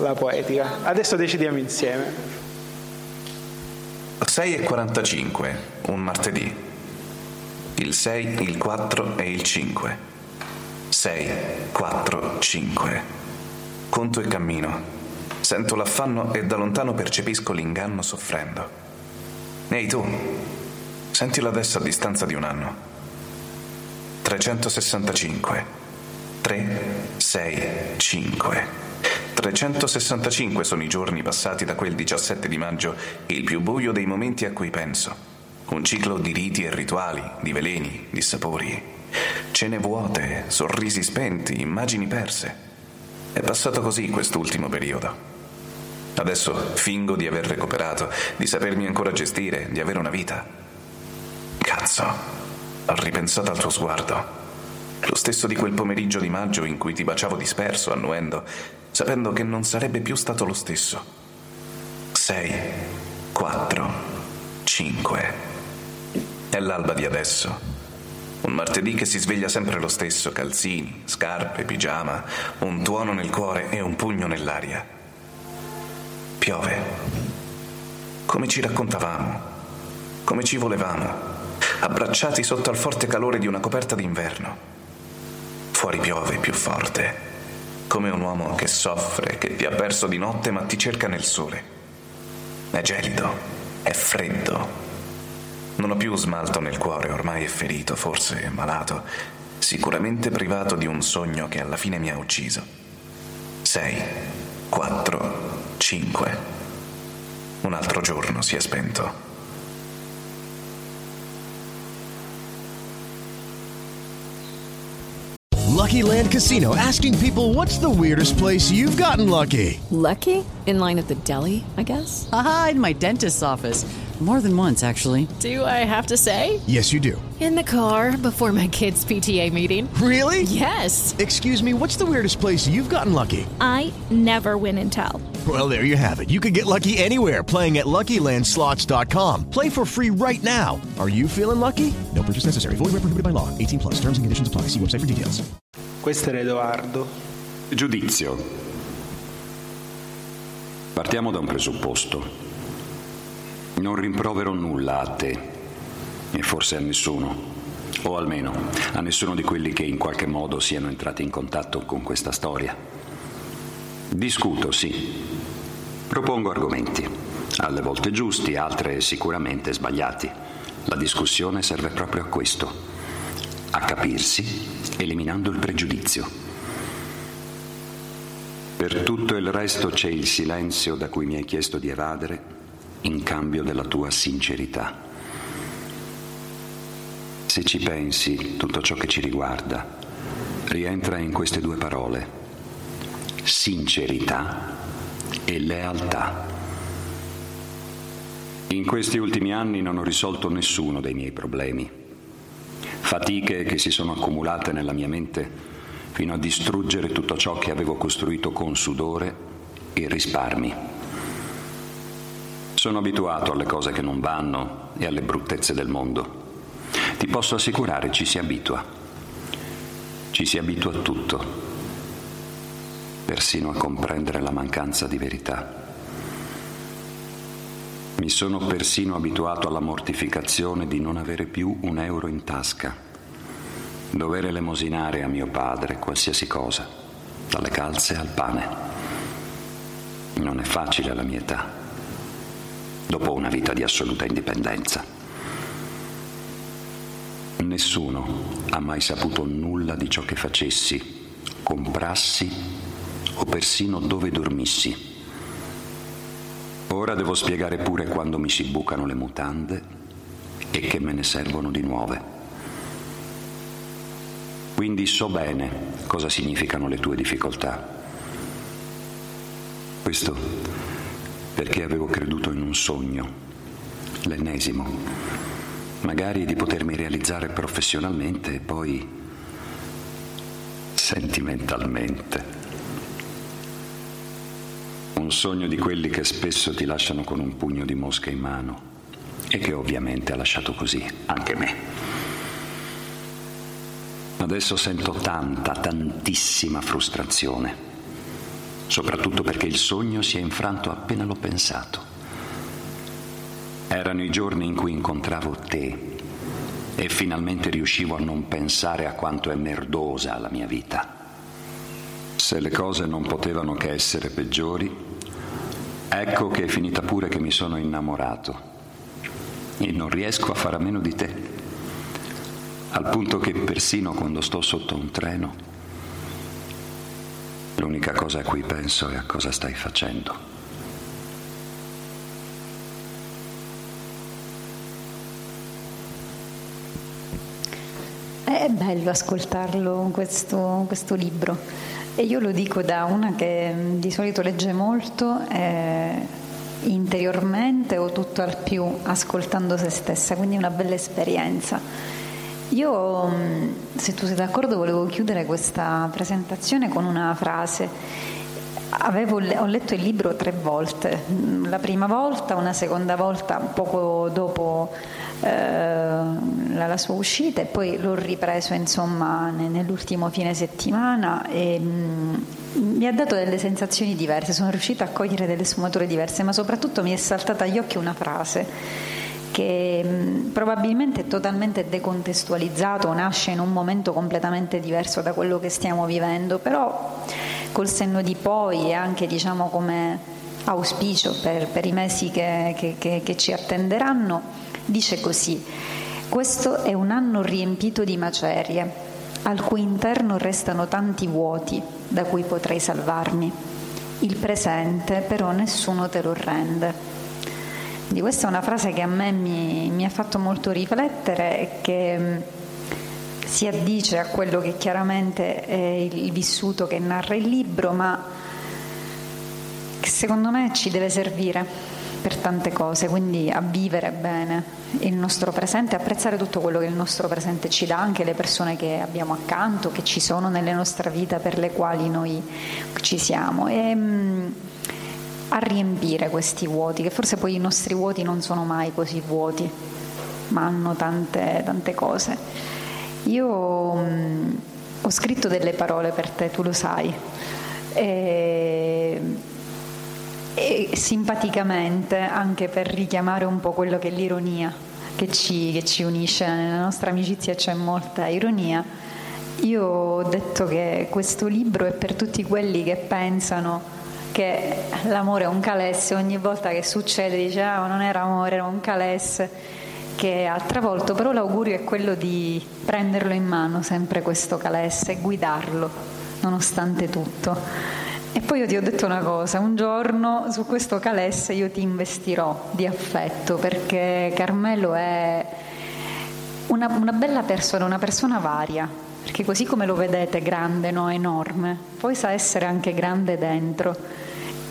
la poetica. Adesso decidiamo insieme. 6 e 45, un martedì. Il 6, il 4 e il 5. 6, 4, 5. Conto e cammino. Sento l'affanno e da lontano percepisco l'inganno soffrendo. Ehi tu, sentilo adesso a distanza di un anno. 365. 3, 6, 5. 365 sono i giorni passati da quel 17 di maggio, il più buio dei momenti a cui penso. Un ciclo di riti e rituali, di veleni, di sapori. Cene vuote, sorrisi spenti, immagini perse. È passato così quest'ultimo periodo. Adesso fingo di aver recuperato, di sapermi ancora gestire, di avere una vita. Cazzo, ho ripensato al tuo sguardo. Lo stesso di quel pomeriggio di maggio in cui ti baciavo disperso, annuendo, sapendo che non sarebbe più stato lo stesso. Sei, quattro, cinque. È l'alba di adesso. Un martedì che si sveglia sempre lo stesso, calzini, scarpe, pigiama, un tuono nel cuore e un pugno nell'aria. Piove. Come ci raccontavamo, come ci volevamo, abbracciati sotto al forte calore di una coperta d'inverno. Fuori piove più forte, come un uomo che soffre, che ti ha perso di notte ma ti cerca nel sole. È gelido, è freddo. Non ho più smalto nel cuore, ormai è ferito, forse malato, sicuramente privato di un sogno che alla fine mi ha ucciso. Sei, quattro, 5. Un altro giorno si è spento. Lucky Land Casino asking people what's the weirdest place you've gotten lucky? Lucky? In line at the deli, I guess? Aha, in my dentist's office. More than once, actually. Do I have to say? Yes, you do. In the car before my kids' PTA meeting. Really? Yes. Excuse me, what's the weirdest place you've gotten lucky? I never win and tell. Well, there you have it. You can get lucky anywhere playing at LuckyLandSlots.com. Play for free right now. Are you feeling lucky? No purchase necessary. Void where prohibited by law. 18 plus. Terms and conditions apply. See website for details. Questo era Edoardo. Giudizio. Partiamo da un presupposto. Non rimprovero nulla a te, e forse a nessuno, o almeno a nessuno di quelli che in qualche modo siano entrati in contatto con questa storia. Discuto, sì. Propongo argomenti, alle volte giusti, altre sicuramente sbagliati. La discussione serve proprio a questo, a capirsi, eliminando il pregiudizio. Per tutto il resto c'è il silenzio da cui mi hai chiesto di evadere in cambio della tua sincerità. Se ci pensi, tutto ciò che ci riguarda rientra in queste due parole, sincerità e lealtà. In questi ultimi anni non ho risolto nessuno dei miei problemi, fatiche che si sono accumulate nella mia mente fino a distruggere tutto ciò che avevo costruito con sudore e risparmi. Sono abituato alle cose che non vanno e alle bruttezze del mondo. Ti posso assicurare ci si abitua. Ci si abitua a tutto, persino a comprendere la mancanza di verità. Mi sono persino abituato alla mortificazione di non avere più un euro in tasca, dover elemosinare a mio padre qualsiasi cosa, dalle calze al pane. Non è facile alla mia età dopo una vita di assoluta indipendenza. Nessuno ha mai saputo nulla di ciò che facessi, comprassi o persino dove dormissi. Ora devo spiegare pure quando mi si bucano le mutande e che me ne servono di nuove. Quindi so bene cosa significano le tue difficoltà. Questo perché avevo creduto in un sogno, l'ennesimo, magari di potermi realizzare professionalmente e poi sentimentalmente. Un sogno di quelli che spesso ti lasciano con un pugno di mosche in mano e che ovviamente ha lasciato così anche me. Adesso sento tanta, tantissima frustrazione soprattutto perché il sogno si è infranto appena l'ho pensato. Erano i giorni in cui incontravo te e finalmente riuscivo a non pensare a quanto è merdosa la mia vita. Se le cose non potevano che essere peggiori, ecco che è finita pure che mi sono innamorato. E non riesco a fare a meno di te, al punto che persino quando sto sotto un treno L'unica cosa a cui penso è a cosa stai facendo. È bello ascoltarlo questo, questo libro e io lo dico da una che di solito legge molto eh, interiormente o tutto al più ascoltando se stessa, quindi una bella esperienza. Io, mm, se tu sei d'accordo, volevo chiudere questa presentazione con una frase. Avevo, ho letto il libro tre volte, mm, la prima volta, una seconda volta poco dopo eh, la, sua uscita e poi l'ho ripreso insomma nell'ultimo fine settimana e mh, mm, mi ha dato delle sensazioni diverse, sono riuscita a cogliere delle sfumature diverse, ma soprattutto mi è saltata agli occhi una frase che mh, probabilmente è totalmente decontestualizzato, nasce in un momento completamente diverso da quello che stiamo vivendo, però col senno di poi e anche diciamo come auspicio per, per i mesi che, che, che, che ci attenderanno, dice così, questo è un anno riempito di macerie, al cui interno restano tanti vuoti da cui potrei salvarmi. Il presente però nessuno te lo rende. Quindi questa è una frase che a me mi, mi ha fatto molto riflettere e che si addice a quello che chiaramente è il vissuto che narra il libro, ma che secondo me ci deve servire per tante cose, quindi a vivere bene il nostro presente, apprezzare tutto quello che il nostro presente ci dà, anche le persone che abbiamo accanto, che ci sono nelle nostre vite per le quali noi ci siamo. E, mh, a riempire questi vuoti, che forse poi i nostri vuoti non sono mai così vuoti, ma hanno tante, tante cose. Io mh, ho scritto delle parole per te, tu lo sai, e, e simpaticamente anche per richiamare un po' quello che è l'ironia che ci, che ci unisce, nella nostra amicizia c'è molta ironia. Io ho detto che questo libro è per tutti quelli che pensano che l'amore è un calesse, ogni volta che succede dice ah non era amore, era un calesse che ha travolto, però l'augurio è quello di prenderlo in mano sempre questo calesse e guidarlo nonostante tutto. E poi io ti ho detto una cosa, un giorno su questo calesse io ti investirò di affetto perché Carmelo è una, una bella persona, una persona varia, perché così come lo vedete grande, no, enorme, poi sa essere anche grande dentro.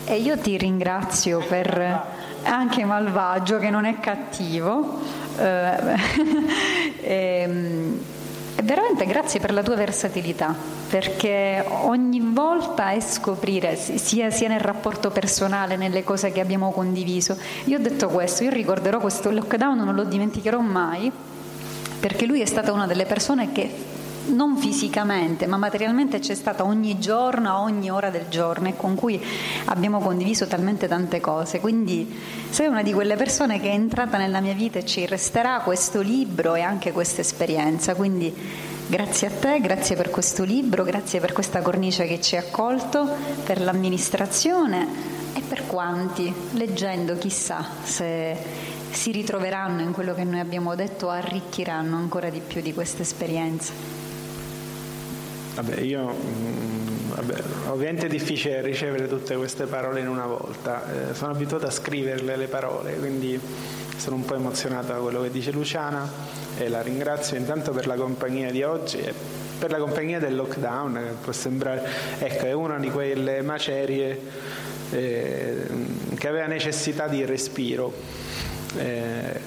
E io ti ringrazio per anche malvagio, che non è cattivo. Eh, *laughs* e, e veramente grazie per la tua versatilità, perché ogni volta è scoprire, sia, sia, nel rapporto personale, nelle cose che abbiamo condiviso. Io ho detto questo, io ricorderò questo lockdown, non lo dimenticherò mai, perché lui è stata una delle persone che non fisicamente, ma materialmente c'è stata ogni giorno, a ogni ora del giorno e con cui abbiamo condiviso talmente tante cose. Quindi sei una di quelle persone che è entrata nella mia vita e ci resterà questo libro e anche questa esperienza. Quindi grazie a te, grazie per questo libro, grazie per questa cornice che ci ha accolto, per l'amministrazione e per quanti, leggendo chissà se si ritroveranno in quello che noi abbiamo detto, arricchiranno ancora di più di questa esperienza. Vabbè, io mm, vabbè, ovviamente è difficile ricevere tutte queste parole in una volta, eh, sono abituato a scriverle le parole, quindi sono un po' emozionato da quello che dice Luciana e la ringrazio intanto per la compagnia di oggi e per la compagnia del lockdown, che può sembrare, ecco, è una di quelle macerie eh, che aveva necessità di respiro. Eh,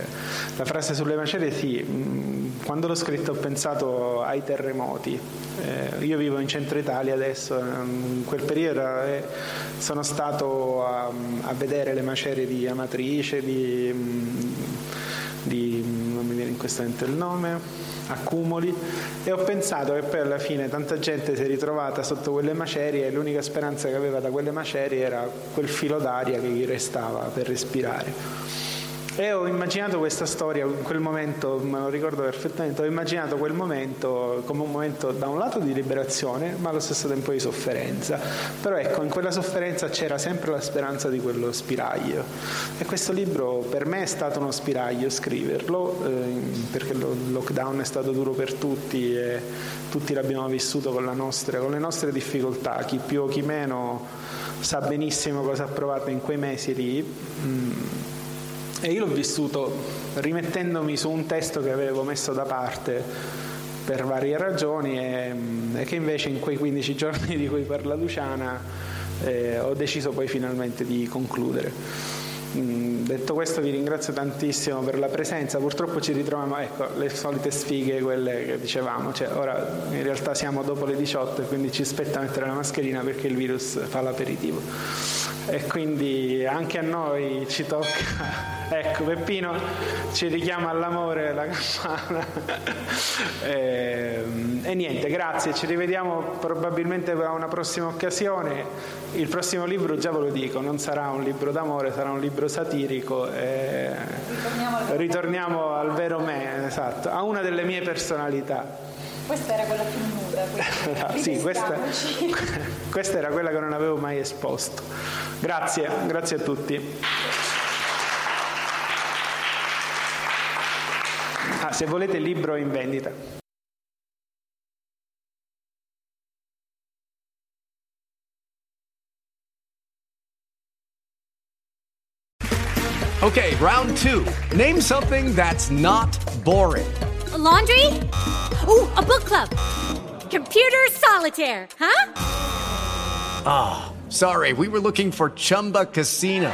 la frase sulle macerie sì, mm, quando l'ho scritto ho pensato ai terremoti, eh, io vivo in centro Italia adesso, in quel periodo eh, sono stato a, a, vedere le macerie di Amatrice, di, mm, di, non mi viene in questo momento il nome, accumuli e ho pensato che poi alla fine tanta gente si è ritrovata sotto quelle macerie e l'unica speranza che aveva da quelle macerie era quel filo d'aria che gli restava per respirare. E ho immaginato questa storia in quel momento, me lo ricordo perfettamente, ho immaginato quel momento come un momento da un lato di liberazione, ma allo stesso tempo di sofferenza. Però ecco, in quella sofferenza c'era sempre la speranza di quello spiraglio. E questo libro per me è stato uno spiraglio scriverlo, eh, perché il lockdown è stato duro per tutti e tutti l'abbiamo vissuto con, nostra, con le nostre difficoltà, chi più o chi meno sa benissimo cosa ha provato in quei mesi lì. Mm e io l'ho vissuto rimettendomi su un testo che avevo messo da parte per varie ragioni e, e che invece in quei 15 *laughs* giorni di cui parla Luciana eh, ho deciso poi finalmente di concludere. Mm, detto questo vi ringrazio tantissimo per la presenza, purtroppo ci ritroviamo, ecco, le solite sfighe, quelle che dicevamo, cioè, ora in realtà siamo dopo le 18 e quindi ci spetta mettere la mascherina perché il virus fa l'aperitivo e quindi anche a noi ci tocca. Ecco, Peppino ci richiama all'amore la campana. e, *laughs* ehm, e, niente, grazie, ci rivediamo probabilmente a una prossima occasione. Il prossimo libro, già ve lo dico, non sarà un libro d'amore, sarà un libro satirico. E... Ritorniamo, al... Ritorniamo al vero me, esatto, a una delle mie personalità. Questa era quella più nuda. *laughs* sì, questa, *laughs* questa era quella che non avevo mai esposto. Grazie, grazie a tutti. Ah, se volete il libro è in vendita. Ok, round two. Name something that's not boring. A laundry? Ooh, a book club. Computer solitaire, huh? Ah, oh, sorry, we were looking for Chumba Casino.